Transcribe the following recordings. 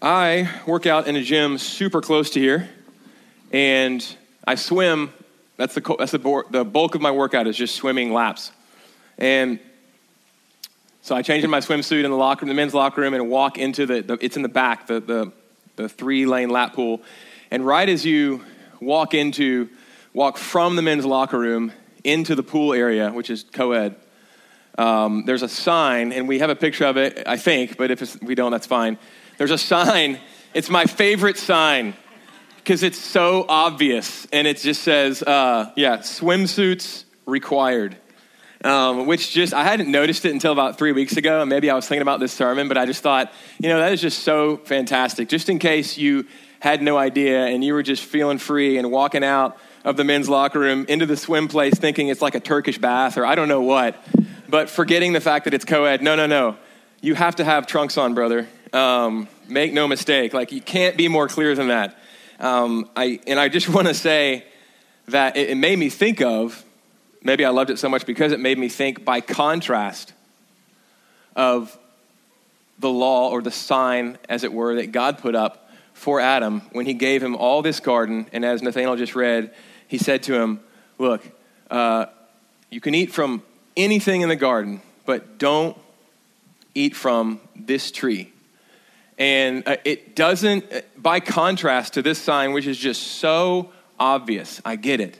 I work out in a gym super close to here, and I swim. That's the that's the, the bulk of my workout is just swimming laps, and so I change in my swimsuit in the locker room, the men's locker room, and walk into the, the it's in the back, the the, the three lane lap pool, and right as you walk into walk from the men's locker room into the pool area, which is co-ed. Um, there's a sign, and we have a picture of it, I think, but if we don't, that's fine there's a sign. It's my favorite sign because it's so obvious. And it just says, uh, yeah, swimsuits required. Um, which just, I hadn't noticed it until about three weeks ago. And maybe I was thinking about this sermon, but I just thought, you know, that is just so fantastic. Just in case you had no idea and you were just feeling free and walking out of the men's locker room into the swim place thinking it's like a Turkish bath or I don't know what, but forgetting the fact that it's co ed. No, no, no. You have to have trunks on, brother. Um, make no mistake. Like, you can't be more clear than that. Um, I, and I just want to say that it, it made me think of, maybe I loved it so much because it made me think by contrast of the law or the sign, as it were, that God put up for Adam when he gave him all this garden. And as Nathaniel just read, he said to him, Look, uh, you can eat from anything in the garden, but don't eat from this tree. And uh, it doesn't, uh, by contrast to this sign, which is just so obvious, I get it.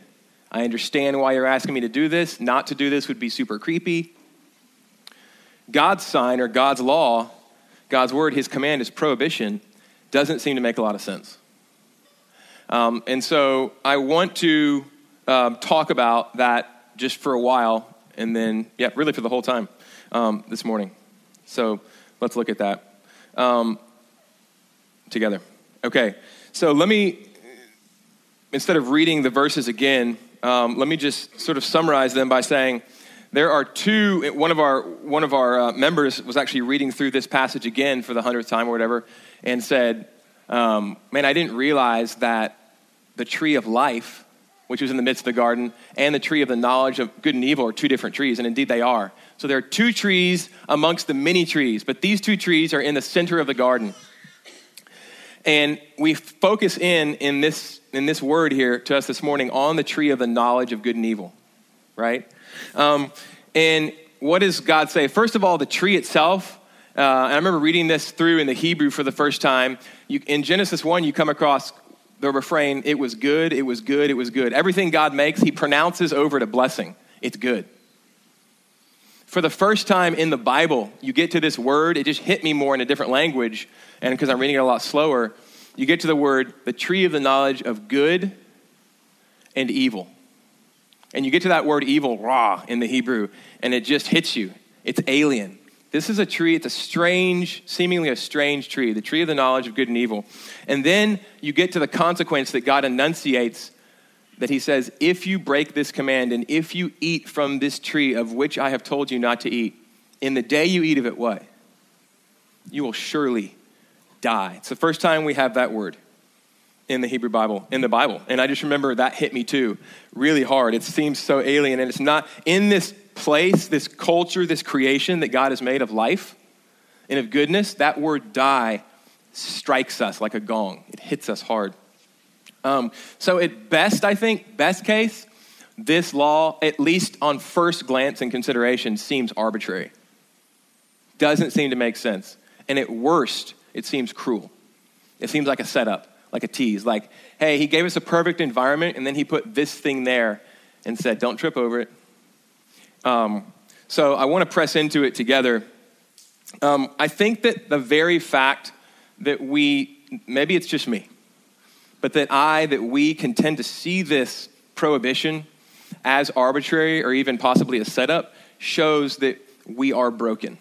I understand why you're asking me to do this. Not to do this would be super creepy. God's sign or God's law, God's word, his command, his prohibition, doesn't seem to make a lot of sense. Um, and so I want to um, talk about that just for a while and then, yeah, really for the whole time um, this morning. So let's look at that. Um, together. Okay, so let me, instead of reading the verses again, um, let me just sort of summarize them by saying there are two. One of our one of our uh, members was actually reading through this passage again for the hundredth time or whatever, and said, um, "Man, I didn't realize that the tree of life." Which was in the midst of the garden, and the tree of the knowledge of good and evil are two different trees, and indeed they are. So there are two trees amongst the many trees, but these two trees are in the center of the garden. And we focus in in this in this word here to us this morning on the tree of the knowledge of good and evil, right? Um, and what does God say? First of all, the tree itself. Uh, I remember reading this through in the Hebrew for the first time. You, in Genesis 1, you come across the refrain, it was good, it was good, it was good. Everything God makes, he pronounces over to blessing. It's good. For the first time in the Bible, you get to this word, it just hit me more in a different language and because I'm reading it a lot slower, you get to the word, the tree of the knowledge of good and evil. And you get to that word evil, ra, in the Hebrew, and it just hits you. It's alien. This is a tree, it's a strange, seemingly a strange tree, the tree of the knowledge of good and evil. And then you get to the consequence that God enunciates that He says, if you break this command and if you eat from this tree of which I have told you not to eat, in the day you eat of it, what? You will surely die. It's the first time we have that word in the Hebrew Bible, in the Bible. And I just remember that hit me too, really hard. It seems so alien. And it's not in this place, this culture, this creation that God has made of life and of goodness, that word die strikes us like a gong. It hits us hard. Um, so, at best, I think, best case, this law, at least on first glance and consideration, seems arbitrary. Doesn't seem to make sense. And at worst, it seems cruel. It seems like a setup, like a tease. Like, hey, he gave us a perfect environment, and then he put this thing there and said, don't trip over it. Um, so I want to press into it together. Um, I think that the very fact that we, maybe it's just me, but that I, that we can tend to see this prohibition as arbitrary or even possibly a setup shows that we are broken.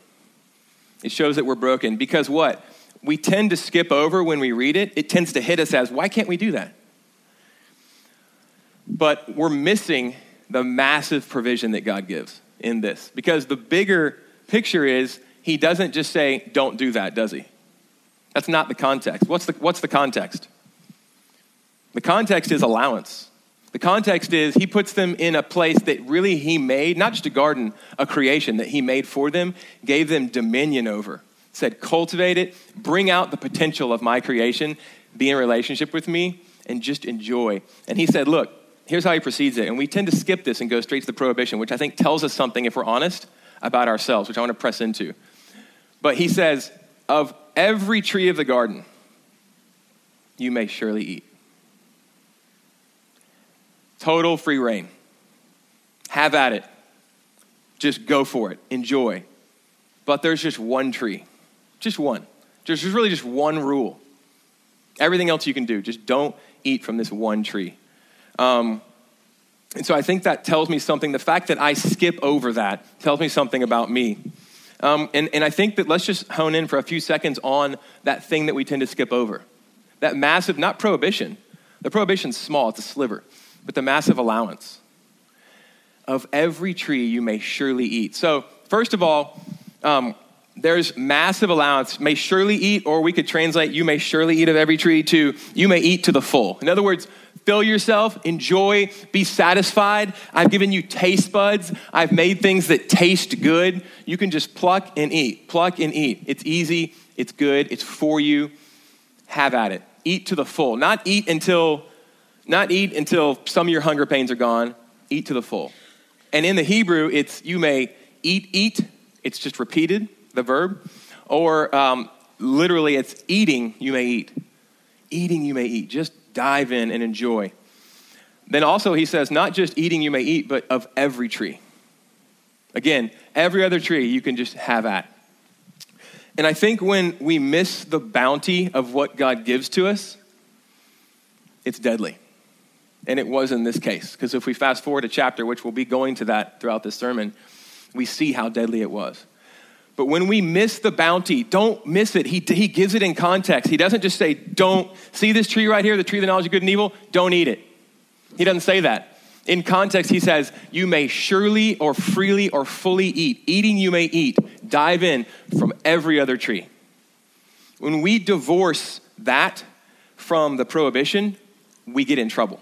It shows that we're broken because what? we tend to skip over when we read it. It tends to hit us as, why can't we do that? But we're missing the massive provision that God gives in this because the bigger picture is he doesn't just say, don't do that, does he? That's not the context. What's the, what's the context? The context is allowance. The context is he puts them in a place that really he made, not just a garden, a creation that he made for them, gave them dominion over said, cultivate it, bring out the potential of my creation, be in relationship with me, and just enjoy. And he said, look, here's how he proceeds it. And we tend to skip this and go straight to the prohibition, which I think tells us something, if we're honest, about ourselves, which I want to press into. But he says, of every tree of the garden, you may surely eat. Total free rein. Have at it. Just go for it. Enjoy. But there's just one tree. Just one. There's really just one rule. Everything else you can do. Just don't eat from this one tree. Um, and so I think that tells me something. The fact that I skip over that tells me something about me. Um, and, and I think that let's just hone in for a few seconds on that thing that we tend to skip over. That massive, not prohibition. The prohibition's small, it's a sliver, but the massive allowance. Of every tree you may surely eat. So, first of all, um, there's massive allowance, may surely eat, or we could translate, you may surely eat of every tree to, you may eat to the full. In other words, fill yourself, enjoy, be satisfied. I've given you taste buds. I've made things that taste good. You can just pluck and eat, pluck and eat. It's easy, it's good, it's for you. Have at it. Eat to the full. Not eat until not eat until some of your hunger pains are gone. Eat to the full. And in the Hebrew, it's you may eat, eat. It's just repeated, the verb. Or um, literally, it's eating, you may eat. Eating, you may eat. Just dive in and enjoy. Then also, he says, not just eating you may eat, but of every tree. Again, every other tree you can just have at. And I think when we miss the bounty of what God gives to us, it's deadly. And it was in this case, because if we fast forward a chapter, which we'll be going to that throughout this sermon, we see how deadly it was. But when we miss the bounty, don't miss it. He, he gives it in context. He doesn't just say, don't, see this tree right here, the tree of the knowledge of good and evil? Don't eat it. He doesn't say that. In context, he says, you may surely or freely or fully eat. Eating, you may eat. Dive in from every other tree. When we divorce that from the prohibition, we get in trouble.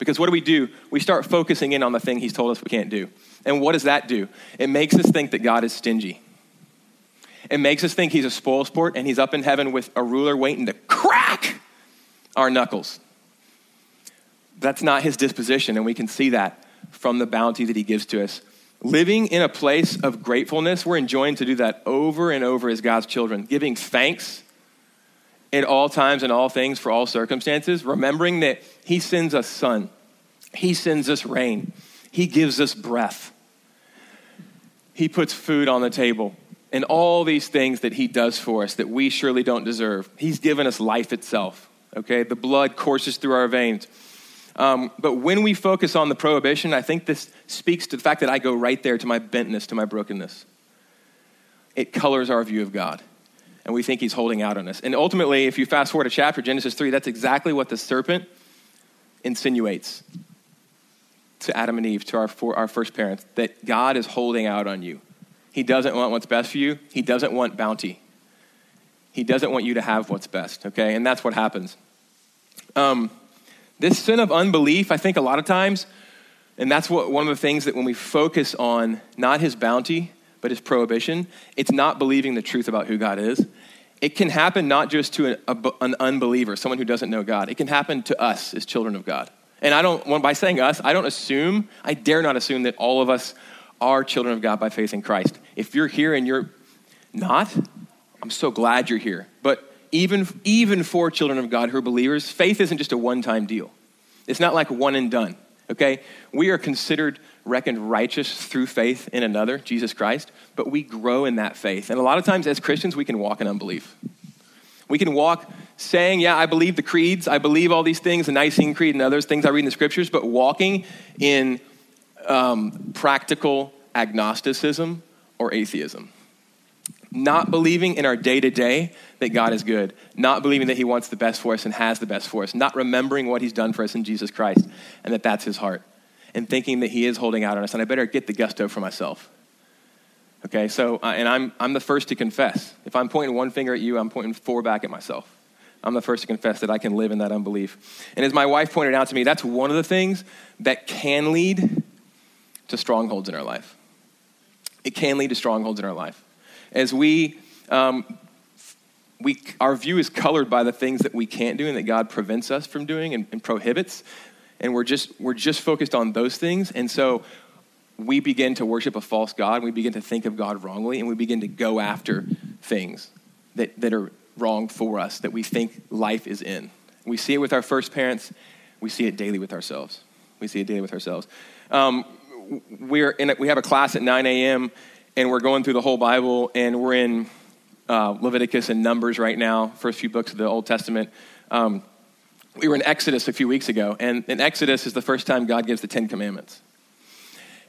Because what do we do? We start focusing in on the thing he's told us we can't do. And what does that do? It makes us think that God is stingy. It makes us think he's a spoil sport and he's up in heaven with a ruler waiting to crack our knuckles. That's not his disposition, and we can see that from the bounty that he gives to us. Living in a place of gratefulness, we're enjoined to do that over and over as God's children, giving thanks in all times and all things for all circumstances, remembering that he sends us sun, he sends us rain, he gives us breath, he puts food on the table and all these things that he does for us that we surely don't deserve. He's given us life itself, okay? The blood courses through our veins. Um, but when we focus on the prohibition, I think this speaks to the fact that I go right there to my bentness, to my brokenness. It colors our view of God. And we think he's holding out on us. And ultimately, if you fast forward a chapter, Genesis 3, that's exactly what the serpent insinuates to Adam and Eve, to our, our first parents, that God is holding out on you. He doesn't want what's best for you. He doesn't want bounty. He doesn't want you to have what's best, okay? And that's what happens. Um, this sin of unbelief, I think a lot of times, and that's what one of the things that when we focus on not his bounty, but it's prohibition, it's not believing the truth about who God is. It can happen not just to an, an unbeliever, someone who doesn't know God. It can happen to us as children of God. And I don't, by saying us, I don't assume, I dare not assume that all of us are children of God by faith in Christ. If you're here and you're not, I'm so glad you're here. But even, even for children of God who are believers, faith isn't just a one time deal. It's not like one and done, okay? We are considered reckoned righteous through faith in another, Jesus Christ, but we grow in that faith. And a lot of times as Christians, we can walk in unbelief. We can walk saying, Yeah, I believe the creeds, I believe all these things, the Nicene Creed and others, things I read in the scriptures, but walking in um, practical agnosticism or atheism. Not believing in our day to day that God is good, not believing that He wants the best for us and has the best for us, not remembering what He's done for us in Jesus Christ and that that's His heart, and thinking that He is holding out on us, and I better get the gusto for myself. Okay, so, uh, and I'm, I'm the first to confess. If I'm pointing one finger at you, I'm pointing four back at myself. I'm the first to confess that I can live in that unbelief. And as my wife pointed out to me, that's one of the things that can lead to strongholds in our life. It can lead to strongholds in our life. As we um, we, our view is colored by the things that we can't do and that God prevents us from doing and, and prohibits. And we're just, we're just focused on those things. And so we begin to worship a false God. and We begin to think of God wrongly. And we begin to go after things that, that are wrong for us, that we think life is in. We see it with our first parents. We see it daily with ourselves. We see it daily with ourselves. Um, we're in a, we have a class at 9 a.m. and we're going through the whole Bible, and we're in uh, Leviticus and Numbers right now, first few books of the Old Testament. Um, we were in Exodus a few weeks ago, and in Exodus is the first time God gives the Ten Commandments.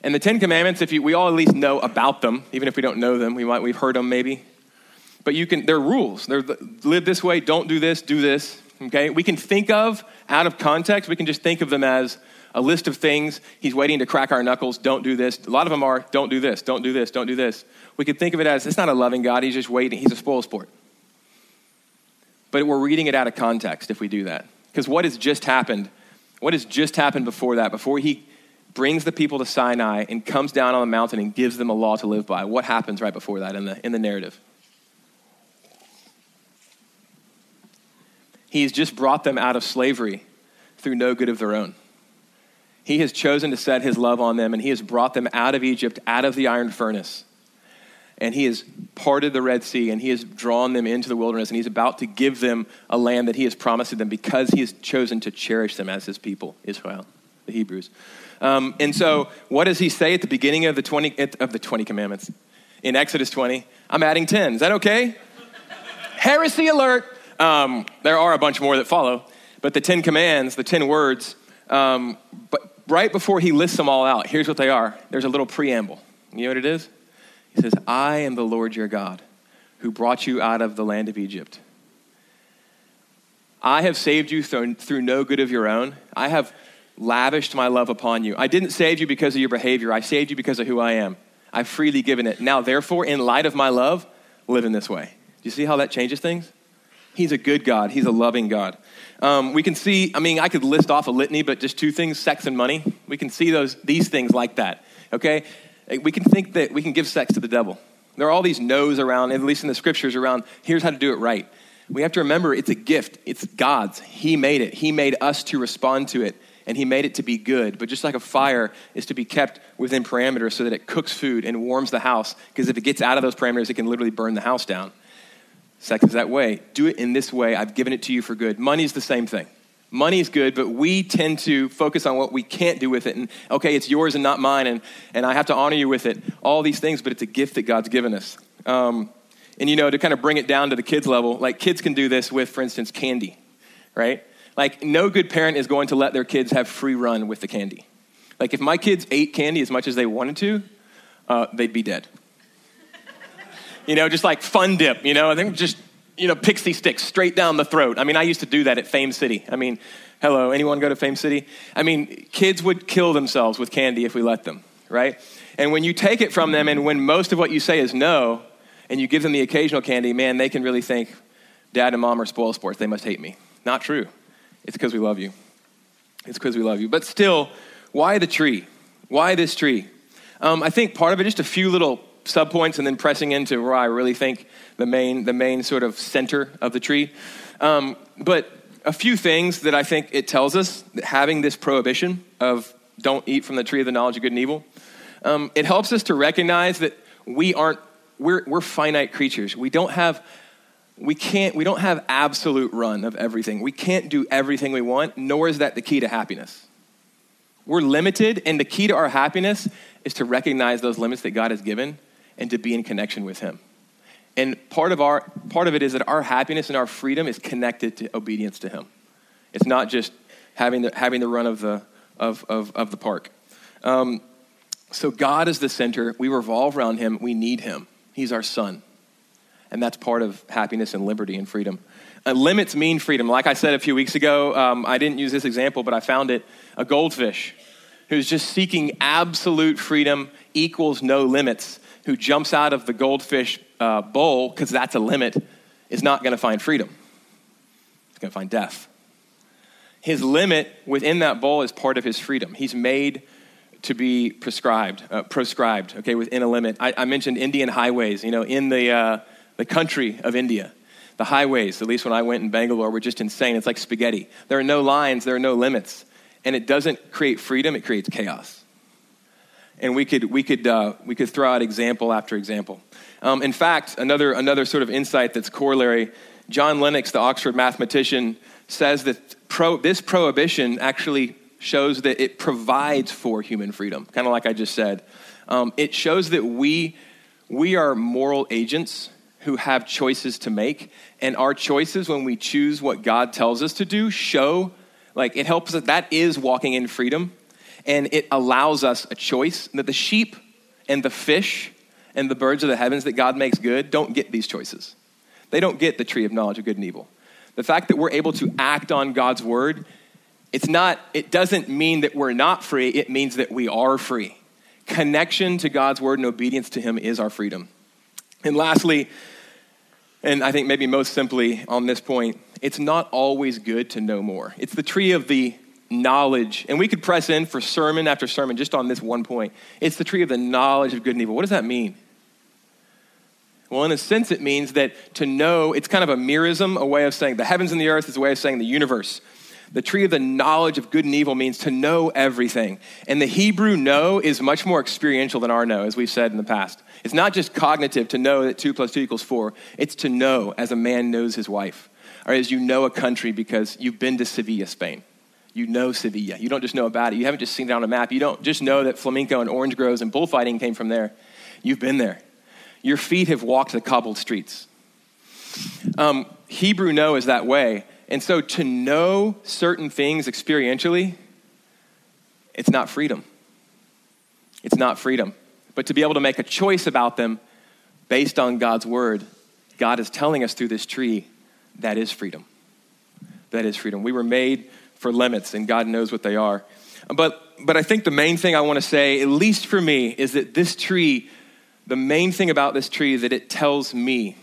And the Ten Commandments, if you, we all at least know about them, even if we don't know them, we might, we've heard them maybe. But you can, they're rules. They're live this way, don't do this, do this. Okay? We can think of out of context, we can just think of them as a list of things. He's waiting to crack our knuckles. Don't do this. A lot of them are don't do this, don't do this, don't do this. We could think of it as it's not a loving God. He's just waiting. He's a spoil sport. But we're reading it out of context if we do that. Because what has just happened, what has just happened before that, before he brings the people to Sinai and comes down on the mountain and gives them a law to live by, what happens right before that in the, in the narrative? He's just brought them out of slavery through no good of their own. He has chosen to set his love on them, and he has brought them out of Egypt, out of the iron furnace. And he has parted the Red Sea, and he has drawn them into the wilderness, and he's about to give them a land that he has promised to them because he has chosen to cherish them as his people, Israel, the Hebrews. Um, and so, what does he say at the beginning of the 20, of the 20 commandments? In Exodus 20, I'm adding 10. Is that okay? Heresy alert. Um, there are a bunch more that follow, but the 10 commands, the 10 words, um, but right before he lists them all out, here's what they are. There's a little preamble. You know what it is? He says, I am the Lord your God who brought you out of the land of Egypt. I have saved you through, no good of your own. I have lavished my love upon you. I didn't save you because of your behavior, I saved you because of who I am. I've freely given it. Now, therefore, in light of my love, live in this way. Do you see how that changes things? He's a good God, He's a loving God. Um, we can see, I mean, I could list off a litany, but just two things sex and money. We can see those, these things like that, okay? We can think that we can give sex to the devil. There are all these no's around, at least in the scriptures, around here's how to do it right. We have to remember it's a gift, it's God's. He made it, He made us to respond to it, and He made it to be good. But just like a fire is to be kept within parameters so that it cooks food and warms the house, because if it gets out of those parameters, it can literally burn the house down. Sex is that way. Do it in this way. I've given it to you for good. Money is the same thing. Money is good, but we tend to focus on what we can't do with it. And okay, it's yours and not mine, and, and I have to honor you with it. All these things, but it's a gift that God's given us. Um, and you know, to kind of bring it down to the kids level, like kids can do this with, for instance, candy, right? Like, no good parent is going to let their kids have free run with the candy. Like, if my kids ate candy as much as they wanted to, uh, they'd be dead you know, just like fun dip, you know, I think just, you know, pixie sticks straight down the throat. I mean, I used to do that at Fame City. I mean, hello, anyone go to Fame City? I mean, kids would kill themselves with candy if we let them, right? And when you take it from them and when most of what you say is no, and you give them the occasional candy, man, they can really think, dad and mom are spoil sports. They must hate me. Not true. It's because we love you. It's because we love you. But still, why the tree? Why this tree? Um, I think part of it, just a few little subpoints and then pressing into where I really think the main, the main sort of center of the tree. Um, but a few things that I think it tells us that having this prohibition of don't eat from the tree of the knowledge of good and evil, um, it helps us to recognize that we aren't, we're, we're finite creatures. We don't have, we can't, we don't have absolute run of everything. We can't do everything we want, nor is that the key to happiness. We're limited, and the key to our happiness is to recognize those limits that God has given and to be in connection with Him. And part of, our, part of it is that our happiness and our freedom is connected to obedience to Him. It's not just having the, having the run of the, of, of, of the park. Um, so God is the center. We revolve around Him. We need Him. He's our Sun. And that's part of happiness and liberty and freedom. Uh, limits mean freedom. Like I said a few weeks ago, um, I didn't use this example, but I found it. A goldfish who's just seeking absolute freedom equals no limits who jumps out of the goldfish uh, bowl, because that's a limit, is not going to find freedom. He's going to find death. His limit within that bowl is part of his freedom. He's made to be prescribed, uh, proscribed, okay, within a limit. I, I, mentioned Indian highways, you know, in the, uh, the country of India. The highways, at least when I went in Bangalore, were just insane. It's like spaghetti. There are no lines, there are no limits. And it doesn't create freedom, it creates chaos. And we could, we could, uh, we could throw out example after example. Um, in fact, another, another sort of insight that's corollary John Lennox, the Oxford mathematician, says that pro, this prohibition actually shows that it provides for human freedom, kind of like I just said. Um, it shows that we, we are moral agents who have choices to make, and our choices, when we choose what God tells us to do, show like it helps us. That is walking in freedom, and it allows us a choice that the sheep and the fish and the birds of the heavens that God makes good don't get these choices. They don't get the tree of knowledge of good and evil. The fact that we're able to act on God's word, it's not, it doesn't mean that we're not free, it means that we are free. Connection to God's word and obedience to Him is our freedom. And lastly, and I think maybe most simply on this point, it's not always good to know more. It's the tree of the knowledge. And we could press in for sermon after sermon just on this one point. It's the tree of the knowledge of good and evil. What does that mean? Well, in a sense, it means that to know, it's kind of a merism, a way of saying the heavens and the earth is a way of saying the universe. The tree of the knowledge of good and evil means to know everything. And the Hebrew know is much more experiential than our know, as we've said in the past. It's not just cognitive to know that two plus two equals four, it's to know as a man knows his wife, or as you know a country because you've been to Sevilla, Spain. You know Sevilla. You don't just know about it. You haven't just seen it on a map. You don't just know that flamenco and orange groves and bullfighting came from there. You've been there. Your feet have walked the cobbled streets. Um, Hebrew know is that way. And so to know certain things experientially, it's not freedom. It's not freedom. But to be able to make a choice about them based on God's word, God is telling us through this tree that is freedom. That is freedom. We were made for limits, and God knows what they are. But, but I think the main thing I want to say, at least for me, is that this tree the main thing about this tree that it tells me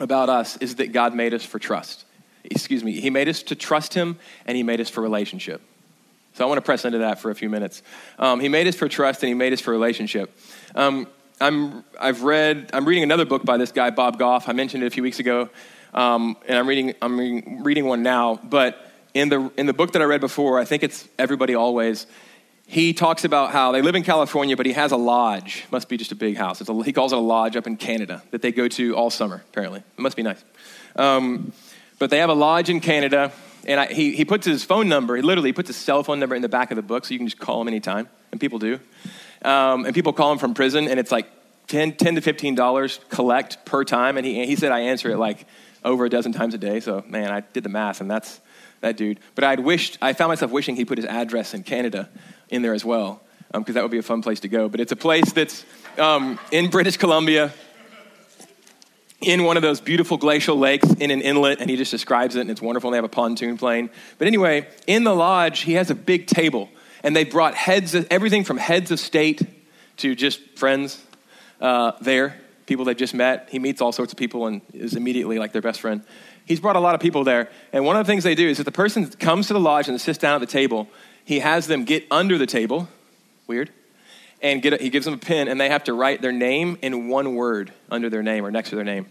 about us is that God made us for trust. Excuse me, He made us to trust Him and He made us for relationship. So I want to press into that for a few minutes. Um, he made us for trust and He made us for relationship. Um, I'm, I've read, I'm reading another book by this guy, Bob Goff. I mentioned it a few weeks ago, um, and I'm reading, I'm reading, reading one now. But in the, in the book that I read before, I think it's Everybody Always, he talks about how they live in California, but he has a lodge. Must be just a big house. A, he calls it a lodge up in Canada that they go to all summer, apparently. It must be nice. Um, but they have a lodge in Canada, and I, he, he puts his phone number, he literally puts his cell phone number in the back of the book so you can just call him anytime, and people do. Um, and people call him from prison, and it's like 10, 10 to $15 collect per time. And he, he said I answer it like over a dozen times a day. So, man, I did the math, and that's that dude. But I'd wished, I found myself wishing he put his address in Canada in there as well, because um, that would be a fun place to go. But it's a place that's um, in British Columbia, in one of those beautiful glacial lakes in an inlet, and he just describes it, and it's wonderful. And they have a pontoon plane. But anyway, in the lodge, he has a big table, and they brought heads, of, everything from heads of state to just friends uh, there, people they just met. He meets all sorts of people and is immediately like their best friend. He's brought a lot of people there, and one of the things they do is if the person comes to the lodge and sits down at the table, he has them get under the table, weird, and get a, he gives them a pen, and they have to write their name in one word under their name or next to their name.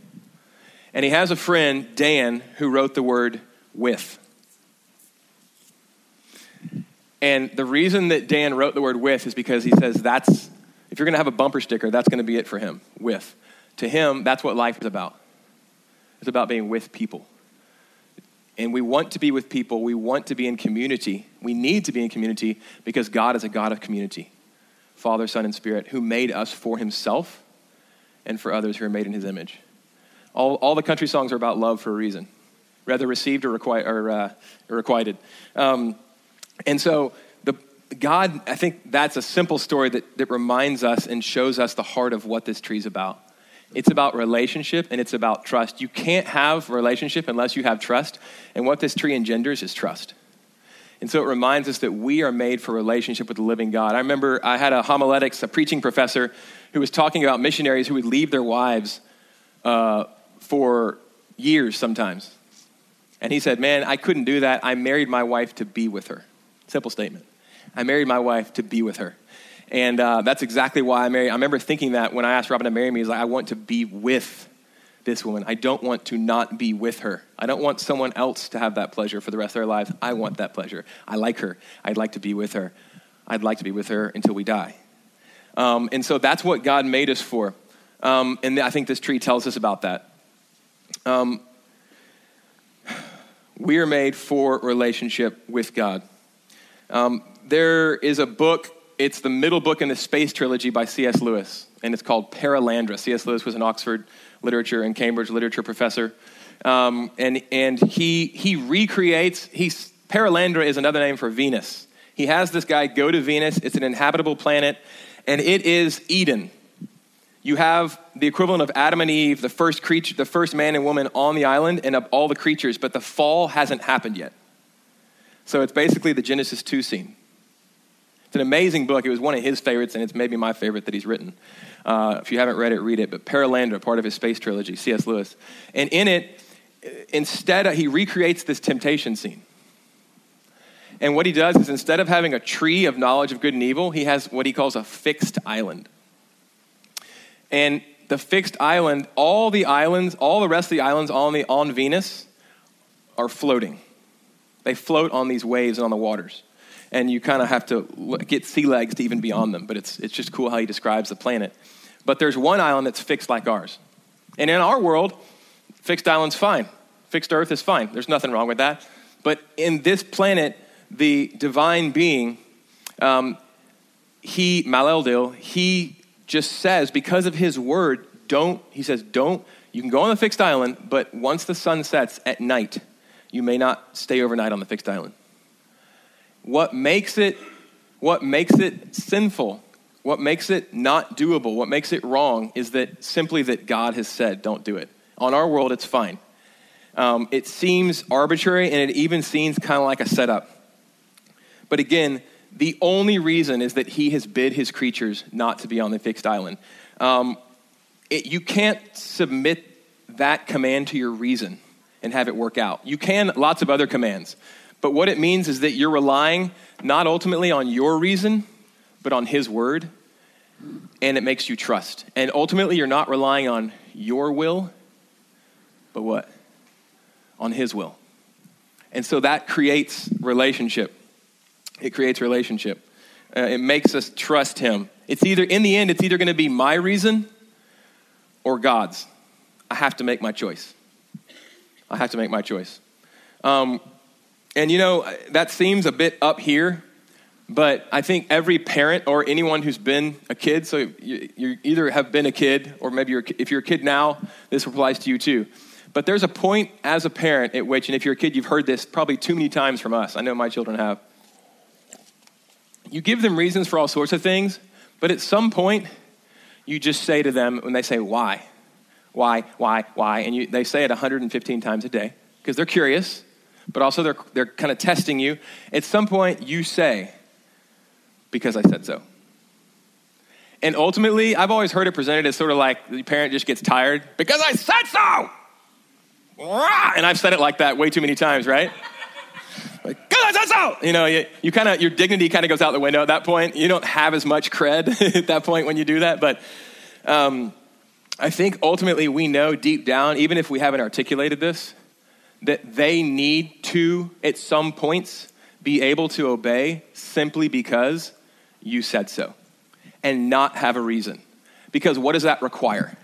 And he has a friend, Dan, who wrote the word with. And the reason that Dan wrote the word with is because he says that's, if you're going to have a bumper sticker, that's going to be it for him, with. To him, that's what life is about. It's about being with people. And we want to be with people. We want to be in community. We need to be in community because God is a God of community Father, Son, and Spirit, who made us for himself and for others who are made in his image. All, all the country songs are about love for a reason, whether received or, requi- or, uh, requited. Um, and so, the, God, I think that's a simple story that, that reminds us and shows us the heart of what this tree is about. It's about relationship and it's about trust. You can't have relationship unless you have trust. And what this tree engenders is trust. And so it reminds us that we are made for relationship with the living God. I remember I had a homiletics, a preaching professor, who was talking about missionaries who would leave their wives uh, for years sometimes. And he said, Man, I couldn't do that. I married my wife to be with her. Simple statement. I married my wife to be with her. And uh, that's exactly why I married. I remember thinking that when I asked Robin to marry me, he's like, I want to be with this woman. I don't want to not be with her. I don't want someone else to have that pleasure for the rest of their lives. I want that pleasure. I like her. I'd like to be with her. I'd like to be with her until we die. Um, and so that's what God made us for. Um, and I think this tree tells us about that. Um, we are made for relationship with God. Um, there is a book, it's the middle book in the Space Trilogy by C.S. Lewis, and it's called Perelandra. C.S. Lewis was an Oxford literature and Cambridge literature professor. Um, and and he, he recreates, he's, Perelandra is another name for Venus. He has this guy go to Venus, it's an inhabitable planet, and it is Eden you have the equivalent of Adam and Eve, the first creature, the first man and woman on the island, and of all the creatures, but the fall hasn't happened yet. So it's basically the Genesis 2 scene. It's an amazing book. It was one of his favorites, and it's maybe my favorite that he's written. Uh, if you haven't read it, read it. But Perelandra, part of his space trilogy, C.S. Lewis. And in it, instead, he recreates this temptation scene. And what he does is instead of having a tree of knowledge of good and evil, he has what he calls a fixed island. And the fixed island, all the islands, all the rest of the islands on, the, on Venus are floating. They float on these waves and on the waters. And you kind of have to get sea legs to even be on them, but it's, it's just cool how he describes the planet. But there's one island that's fixed like ours. And in our world, fixed island's fine. Fixed earth is fine. There's nothing wrong with that. But in this planet, the divine being, um, he, Maleldil, he just says, because of his word, don't, he says, don't, you can go on the fixed island, but once the sun sets at night, you may not stay overnight on the fixed island. What makes it, what makes it sinful, what makes it not doable, what makes it wrong is that simply that God has said, don't do it. On our world, it's fine. Um, it seems arbitrary and it even seems kind of like a setup. But again, the only reason is that he has bid his creatures not to be on the fixed island. Um, it, you can't submit that command to your reason and have it work out. You can lots of other commands. But what it means is that you're relying not ultimately on your reason, but on his word. And it makes you trust. And ultimately, you're not relying on your will, but what? On his will. And so that creates relationship it creates relationship. Uh, it makes us trust Him. It's either, in the end, it's either going to be my reason or God's. I have to make my choice. I have to make my choice. Um, and you know, that seems a bit up here, but I think every parent or anyone who's been a kid, so you, you either have been a kid or maybe you're, if you're a kid now, this applies to you too. But there's a point as a parent at which, and if you're a kid, you've heard this probably too many times from us. I know my children have you give them reasons for all sorts of things, but at some point, you just say to them when they say, Why? Why? Why? Why? And you, they say it 115 times a day because they're curious, but also they're, they're kind of testing you. At some point, you say, Because I said so. And ultimately, I've always heard it presented as sort of like the parent just gets tired because I said so. And I've said it like that way too many times, right? Like, that's out. You know, you, you kind of, your dignity kind of goes out the window at that point. You don't have as much cred at that point when you do that. But um, I think ultimately we know deep down, even if we haven't articulated this, that they need to, at some points, be able to obey simply because you said so and not have a reason. Because what does that require?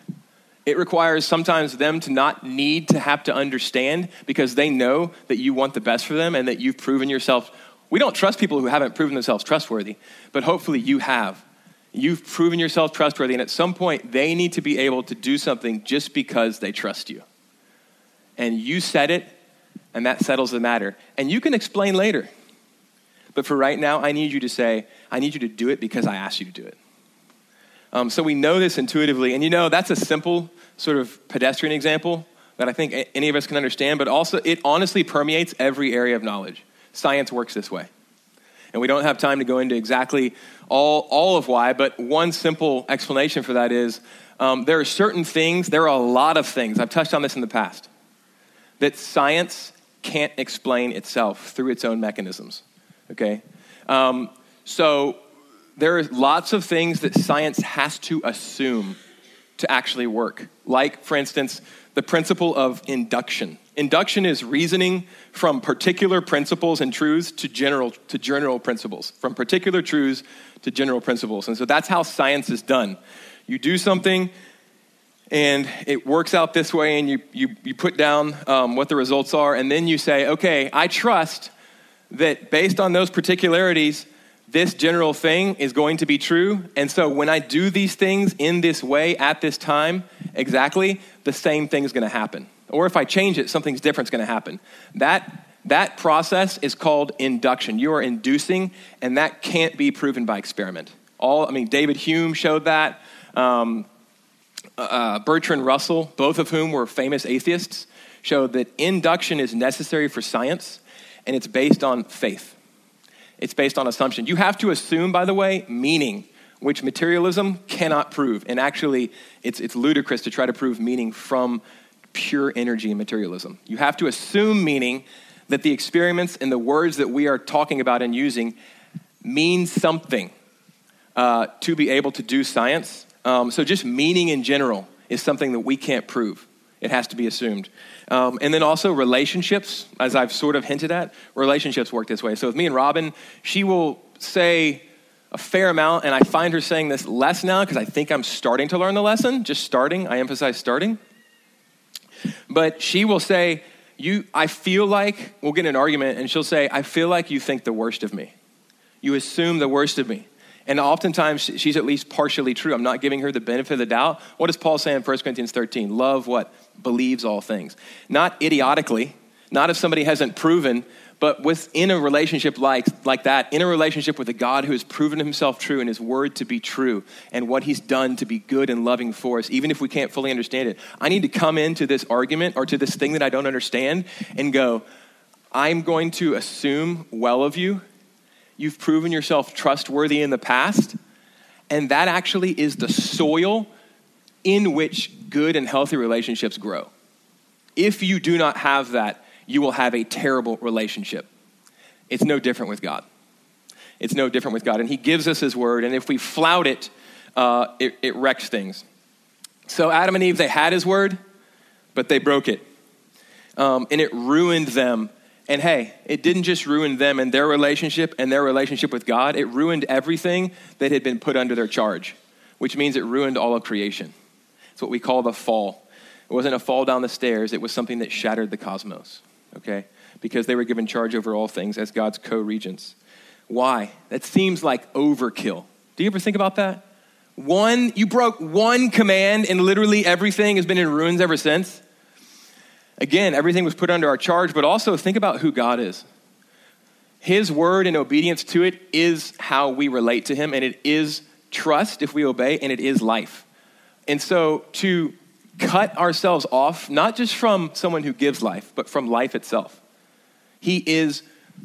It requires sometimes them to not need to have to understand because they know that you want the best for them and that you've proven yourself. We don't trust people who haven't proven themselves trustworthy, but hopefully you have. You've proven yourself trustworthy, and at some point, they need to be able to do something just because they trust you. And you said it, and that settles the matter. And you can explain later. But for right now, I need you to say, I need you to do it because I asked you to do it. Um, so we know this intuitively. And you know, that's a simple sort of pedestrian example that I think any of us can understand, but also it honestly permeates every area of knowledge. Science works this way. And we don't have time to go into exactly all, all of why, but one simple explanation for that is um, there are certain things, there are a lot of things, I've touched on this in the past, that science can't explain itself through its own mechanisms. Okay? Um, so there are lots of things that science has to assume to actually work. Like, for instance, the principle of induction. Induction is reasoning from particular principles and truths to general, to general principles, from particular truths to general principles. And so that's how science is done. You do something, and it works out this way, and you, you, you put down um, what the results are, and then you say, okay, I trust that based on those particularities, this general thing is going to be true. And so when I do these things in this way at this time, exactly, the same thing is going to happen. Or if I change it, something's different is going to happen. That, that process is called induction. You are inducing, and that can't be proven by experiment. All, I mean, David Hume showed that. Um, uh, Bertrand Russell, both of whom were famous atheists, showed that induction is necessary for science, and it's based on faith. It's based on assumption. You have to assume, by the way, meaning, which materialism cannot prove. And actually, it's, it's ludicrous to try to prove meaning from pure energy and materialism. You have to assume meaning that the experiments and the words that we are talking about and using mean something uh, to be able to do science. Um, so, just meaning in general is something that we can't prove. It has to be assumed. Um, and then also relationships, as I've sort of hinted at, relationships work this way. So with me and Robin, she will say a fair amount, and I find her saying this less now because I think I'm starting to learn the lesson. Just starting. I emphasize starting. But she will say, you, I feel like, we'll get an argument, and she'll say, I feel like you think the worst of me. You assume the worst of me. And oftentimes, she's at least partially true. I'm not giving her the benefit of the doubt. What does Paul say in 1 Corinthians 13? Love what? Believes all things. Not idiotically, not if somebody hasn't proven, but within a relationship like, like that, in a relationship with a God who has proven himself true and his word to be true and what he's done to be good and loving for us, even if we can't fully understand it. I need to come into this argument or to this thing that I don't understand and go, I'm going to assume well of you You've proven yourself trustworthy in the past. And that actually is the soil in which good and healthy relationships grow. If you do not have that, you will have a terrible relationship. It's no different with God. It's no different with God. And He gives us His word, and if we flout it, uh, it, it wrecks things. So Adam and Eve, they had His word, but they broke it. Um, and it ruined them and hey, it didn't just ruin them and their relationship and their relationship with God, it ruined everything that had been put under their charge, which means it ruined all of creation. It's what we call the fall. It wasn't a fall down the stairs, it was something that shattered the cosmos, okay? Because they were given charge over all things as God's co regents. Why? That seems like overkill. Do you ever think about that? One, you broke one command and literally everything has been in ruins ever since. Again, everything was put under our charge, but also think about who God is. His word and obedience to it is how we relate to Him, and it is trust if we obey, and it is life. And so to cut ourselves off, not just from someone who gives life, but from life itself. He is,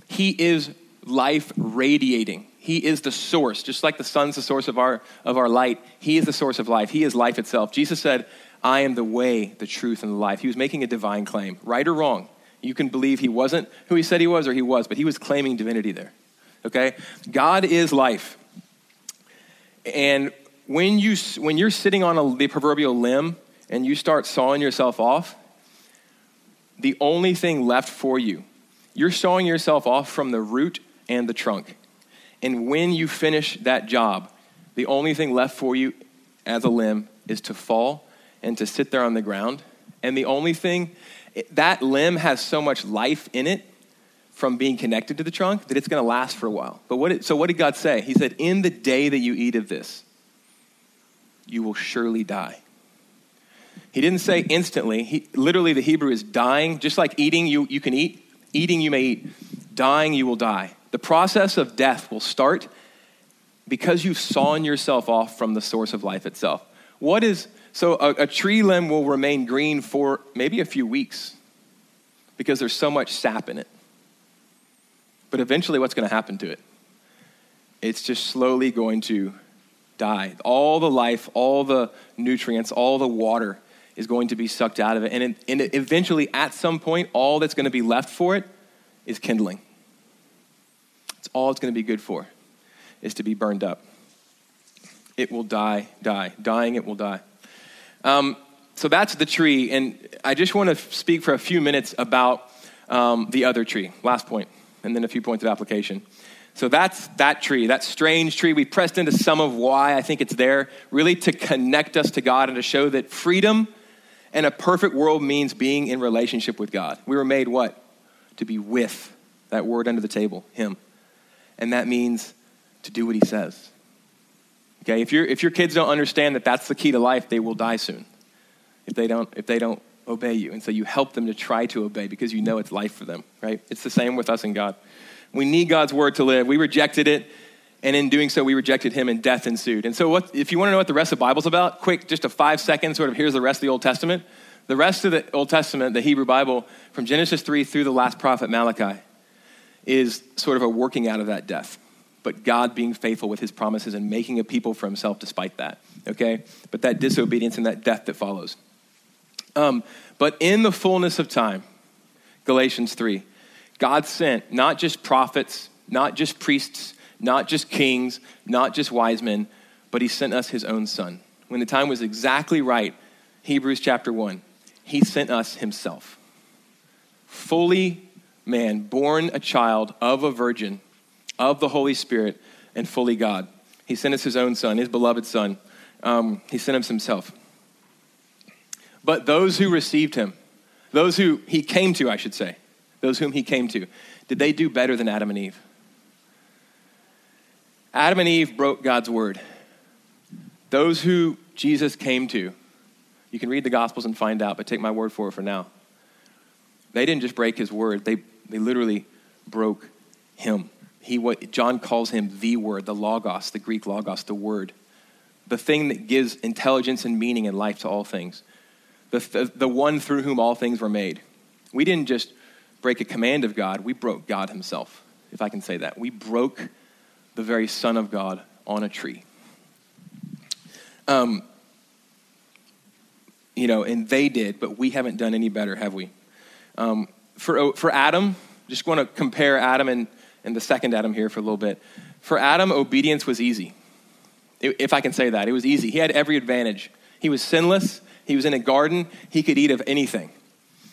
he is life radiating. He is the source, just like the sun's the source of our, of our light. He is the source of life. He is life itself. Jesus said, I am the way, the truth, and the life. He was making a divine claim, right or wrong. You can believe he wasn't who he said he was or he was, but he was claiming divinity there. Okay? God is life. And when, you, when you're sitting on a, the proverbial limb and you start sawing yourself off, the only thing left for you, you're sawing yourself off from the root and the trunk. And when you finish that job, the only thing left for you as a limb is to fall and to sit there on the ground. And the only thing, that limb has so much life in it from being connected to the trunk that it's going to last for a while. But what, it, so what did God say? He said, In the day that you eat of this, you will surely die. He didn't say instantly. He, literally, the Hebrew is dying, just like eating, you, you can eat. Eating, you may eat. Dying, you will die. The process of death will start because you've sawn yourself off from the source of life itself. What is, so a, a tree limb will remain green for maybe a few weeks because there's so much sap in it. But eventually, what's going to happen to it? It's just slowly going to die. All the life, all the nutrients, all the water is going to be sucked out of it. And, and eventually, at some point, all that's going to be left for it is kindling. It's all it's going to be good for, is to be burned up. It will die, die. Dying, it will die. Um, so that's the tree, and I just want to speak for a few minutes about um, the other tree. Last point, and then a few points of application. So that's that tree, that strange tree. We pressed into some of why I think it's there, really to connect us to God and to show that freedom and a perfect world means being in relationship with God. We were made what? To be with that word under the table, Him. And that means to do what He says. Okay, if, you if your kids don't understand that that's the key to life, they will die soon. If they don't, if they don't obey you. And so you help them to try to obey because you know it's life for them, right? It's the same with us and God. We need God's word to live. We rejected it, and in doing so, we rejected him, and death ensued. And so, what, if you want to know what the rest of the Bible's about, quick, just a five second sort of here's the rest of the Old Testament. The rest of the Old Testament, the Hebrew Bible, from Genesis 3 through the last prophet Malachi, is sort of a working out of that death. But God being faithful with his promises and making a people for himself despite that, okay? But that disobedience and that death that follows. Um, but in the fullness of time, Galatians 3, God sent not just prophets, not just priests, not just kings, not just wise men, but he sent us his own son. When the time was exactly right, Hebrews chapter 1, he sent us himself. Fully man, born a child of a virgin, of the Holy Spirit, and fully God. He sent us his own son, his beloved son. Um, he sent us himself. But those who received him, those who he came to, I should say, those whom he came to, did they do better than Adam and Eve? Adam and Eve broke God's word. Those who Jesus came to, you can read the Gospels and find out, but take my word for it for now. They didn't just break his word, they, they literally broke him. He, what John calls him the word, the logos, the Greek logos, the word, the thing that gives intelligence and meaning and life to all things, the, the, the one through whom all things were made. We didn't just break a command of God, we broke God Himself, if I can say that. We broke the very Son of God on a tree. Um, you know, and they did, but we haven't done any better, have we? Um, for, for Adam, just want to compare Adam and, and the second Adam here for a little bit. For Adam, obedience was easy. If I can say that, it was easy. He had every advantage. He was sinless. He was in a garden. He could eat of anything.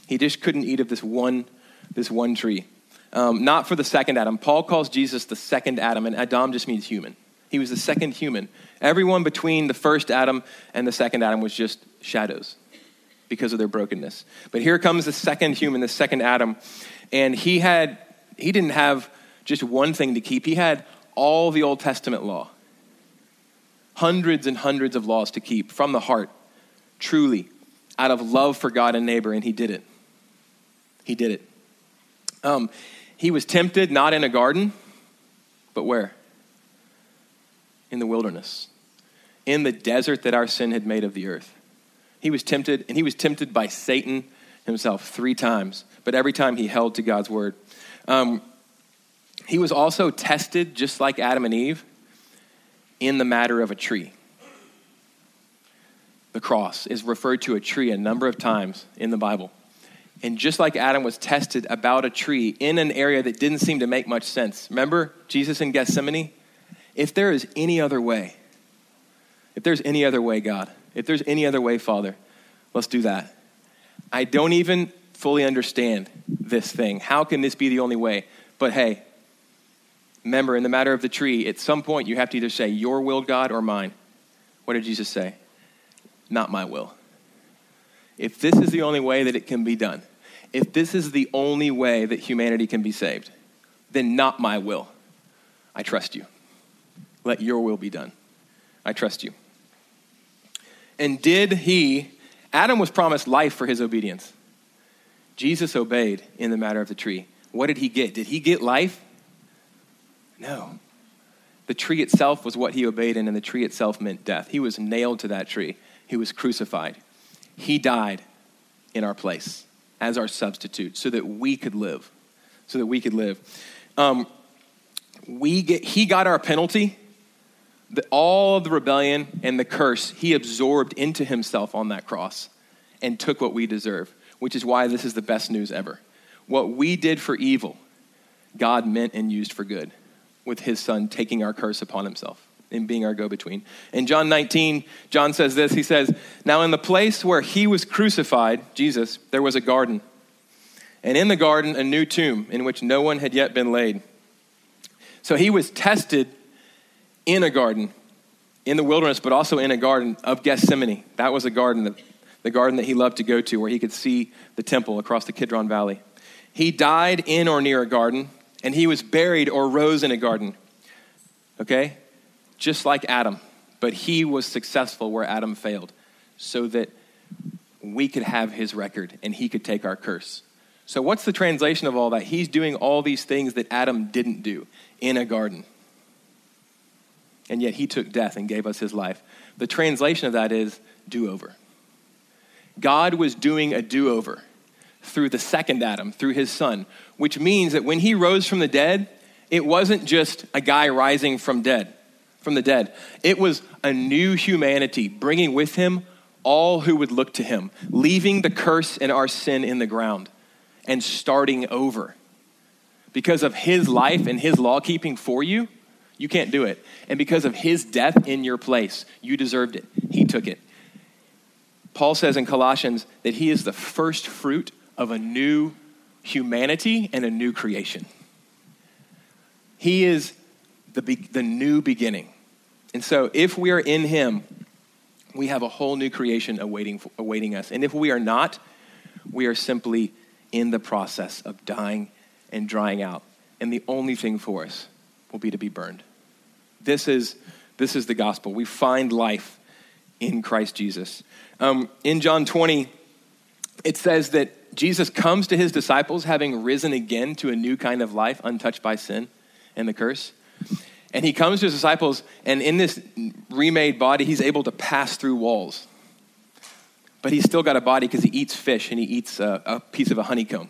He just couldn't eat of this one this one tree. Um, not for the second Adam. Paul calls Jesus the second Adam, and Adam just means human. He was the second human. Everyone between the first Adam and the second Adam was just shadows because of their brokenness. But here comes the second human, the second Adam, and he had he didn't have just one thing to keep. He had all the Old Testament law. Hundreds and hundreds of laws to keep from the heart, truly, out of love for God and neighbor, and he did it. He did it. Um, he was tempted not in a garden, but where? In the wilderness, in the desert that our sin had made of the earth. He was tempted, and he was tempted by Satan himself three times, but every time he held to God's word. Um, he was also tested, just like Adam and Eve, in the matter of a tree. The cross is referred to a tree a number of times in the Bible. And just like Adam was tested about a tree in an area that didn't seem to make much sense. Remember Jesus in Gethsemane? If there is any other way, if there's any other way, God, if there's any other way, Father, let's do that. I don't even fully understand this thing. How can this be the only way? But hey, remember, in the matter of the tree, at some point you have to either say, Your will, God, or mine. What did Jesus say? Not my will. If this is the only way that it can be done, if this is the only way that humanity can be saved, then not my will. I trust you. Let your will be done. I trust you. And did he, Adam was promised life for his obedience. Jesus obeyed in the matter of the tree. What did he get? Did he get life? No. The tree itself was what he obeyed in, and the tree itself meant death. He was nailed to that tree, he was crucified. He died in our place as our substitute so that we could live. So that we could live. Um, we get, he got our penalty. The, all of the rebellion and the curse he absorbed into himself on that cross and took what we deserve, which is why this is the best news ever. What we did for evil, God meant and used for good with his son taking our curse upon himself. and being our go between. In John 19, John says this He says, Now in the place where he was crucified, Jesus, there was a garden. And in the garden, a new tomb in which no one had yet been laid. So he was tested in a garden, in the wilderness, but also in a garden of Gethsemane. That was a garden, that, the garden that he loved to go to, where he could see the temple across the Kidron Valley. He died in or near a garden, and he was buried or rose in a garden. Okay? Just like Adam. But he was successful where Adam failed, so that we could have his record and he could take our curse. So, what's the translation of all that? He's doing all these things that Adam didn't do in a garden. And yet he took death and gave us his life. The translation of that is do over. God was doing a do over through the second Adam, through his son, which means that when he rose from the dead, it wasn't just a guy rising from dead, from the dead. It was a new humanity bringing with him all who would look to him, leaving the curse and our sin in the ground and starting over. Because of his life and his law keeping for you, you can't do it. And because of his death in your place, you deserved it. He took it. Paul says in Colossians that he is the first fruit of a new humanity and a new creation. He is the, be- the new beginning. And so, if we are in Him, we have a whole new creation awaiting, awaiting us. And if we are not, we are simply in the process of dying and drying out. And the only thing for us will be to be burned. This is, this is the gospel. We find life in Christ Jesus. Um, in John 20, it says that Jesus comes to his disciples having risen again to a new kind of life, untouched by sin and the curse. And he comes to his disciples, and in this remade body, he's able to pass through walls. But he's still got a body because he eats fish and he eats a, a piece of a honeycomb.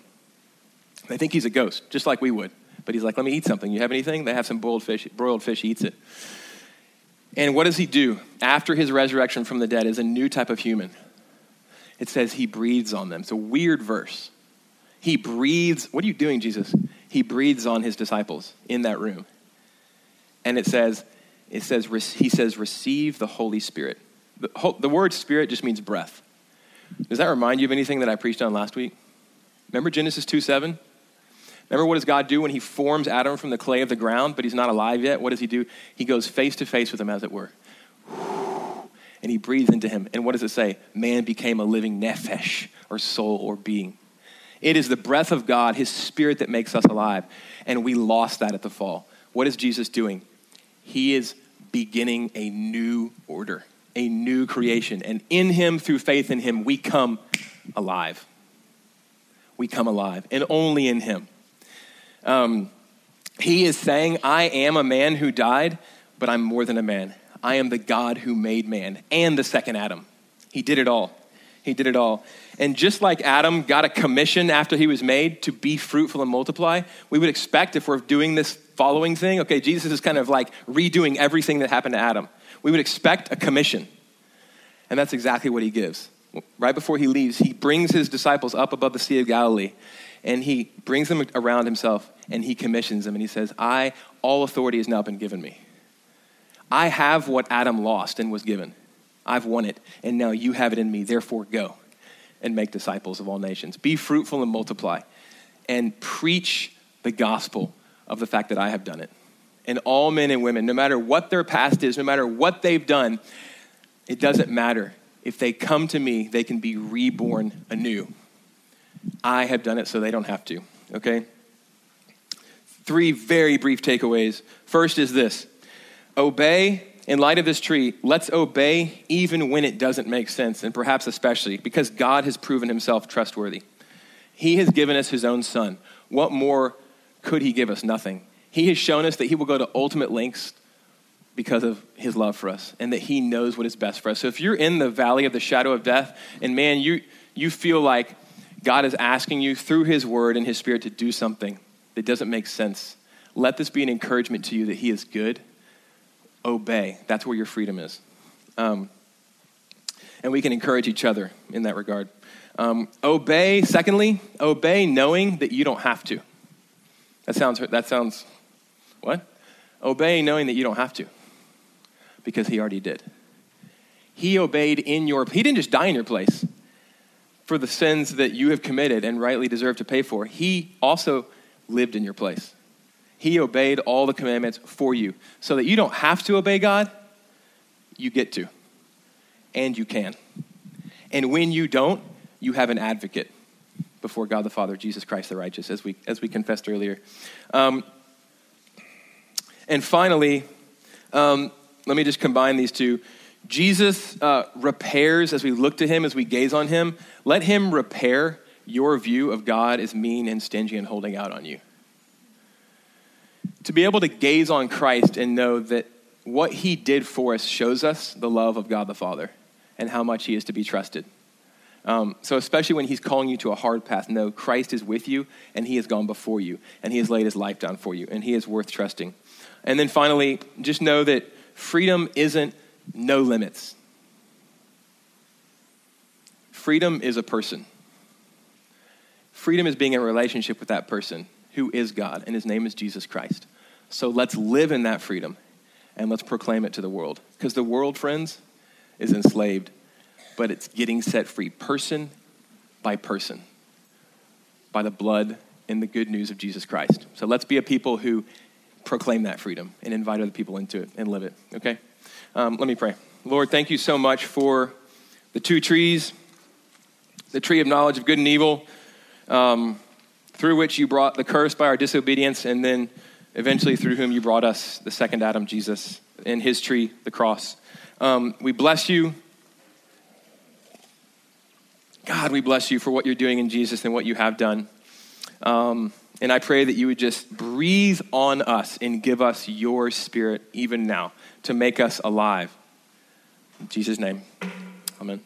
They think he's a ghost, just like we would. But he's like, let me eat something. You have anything? They have some boiled fish. Broiled fish, he eats it. And what does he do after his resurrection from the dead as a new type of human? It says he breathes on them. It's a weird verse. He breathes. What are you doing, Jesus? He breathes on his disciples in that room. And it says, it says, he says, receive the Holy Spirit. The, the word spirit just means breath. Does that remind you of anything that I preached on last week? Remember Genesis 2 7? Remember what does God do when he forms Adam from the clay of the ground, but he's not alive yet? What does he do? He goes face to face with him, as it were and he breathes into him. And what does it say? Man became a living nephesh, or soul, or being. It is the breath of God, his spirit, that makes us alive. And we lost that at the fall. What is Jesus doing? He is beginning a new order, a new creation. And in him, through faith in him, we come alive. We come alive, and only in him. Um, he is saying, I am a man who died, but I'm more than a man. I am the God who made man and the second Adam. He did it all. He did it all. And just like Adam got a commission after he was made to be fruitful and multiply, we would expect if we're doing this following thing, okay, Jesus is kind of like redoing everything that happened to Adam. We would expect a commission. And that's exactly what he gives. Right before he leaves, he brings his disciples up above the Sea of Galilee and he brings them around himself and he commissions them and he says, I, all authority has now been given me. I have what Adam lost and was given. I've won it, and now you have it in me. Therefore, go and make disciples of all nations. Be fruitful and multiply, and preach the gospel of the fact that I have done it. And all men and women, no matter what their past is, no matter what they've done, it doesn't matter. If they come to me, they can be reborn anew. I have done it so they don't have to, okay? Three very brief takeaways. First is this obey in light of this tree, let's obey even when it doesn't make sense, and perhaps especially because God has proven himself trustworthy. He has given us his own son. What more could he give us? Nothing. He has shown us that he will go to ultimate lengths because of his love for us and that he knows what is best for us. So if you're in the valley of the shadow of death, and man, you, you feel like God is asking you through his word and his spirit to do something that doesn't make sense, let this be an encouragement to you that he is good obey. That's where your freedom is. Um, and we can encourage each other in that regard. Um, obey, secondly, obey knowing that you don't have to. That sounds, that sounds, what? Obey knowing that you don't have to. because he already did. He obeyed in your he didn't just die in your place for the sins that you have committed and rightly deserve to pay for. He also lived in your place. He obeyed all the commandments for you so that you don't have to obey God, you get to. And you can. And when you don't, you have an advocate before God the Father, Jesus Christ the righteous, as we, as we confessed earlier. Um, and finally, um, let me just combine these two. Jesus uh, repairs as we look to him, as we gaze on him. Let him repair your view of God as mean and stingy and holding out on you. To be able to gaze on Christ and know that what he did for us shows us the love of God the Father and how much he is to be trusted. Um, so, especially when he's calling you to a hard path, know Christ is with you and he has gone before you and he has laid his life down for you and he is worth trusting. And then finally, just know that freedom isn't no limits. Freedom is a person. Freedom is being in relationship with that person who is God, and his name is Jesus Christ. So let's live in that freedom and let's proclaim it to the world. Because the world, friends, is enslaved, but it's getting set free person by person by the blood and the good news of Jesus Christ. So let's be a people who proclaim that freedom and invite other people into it and live it, okay? Um, let me pray. Lord, thank you so much for the two trees the tree of knowledge of good and evil, um, through which you brought the curse by our disobedience, and then eventually through whom you brought us the second Adam, Jesus, in his tree, the cross. Um, we bless you. God, we bless you for what you're doing in Jesus and what you have done. Um, and I pray that you would just breathe on us and give us your spirit even now to make us alive. In Jesus' name, amen.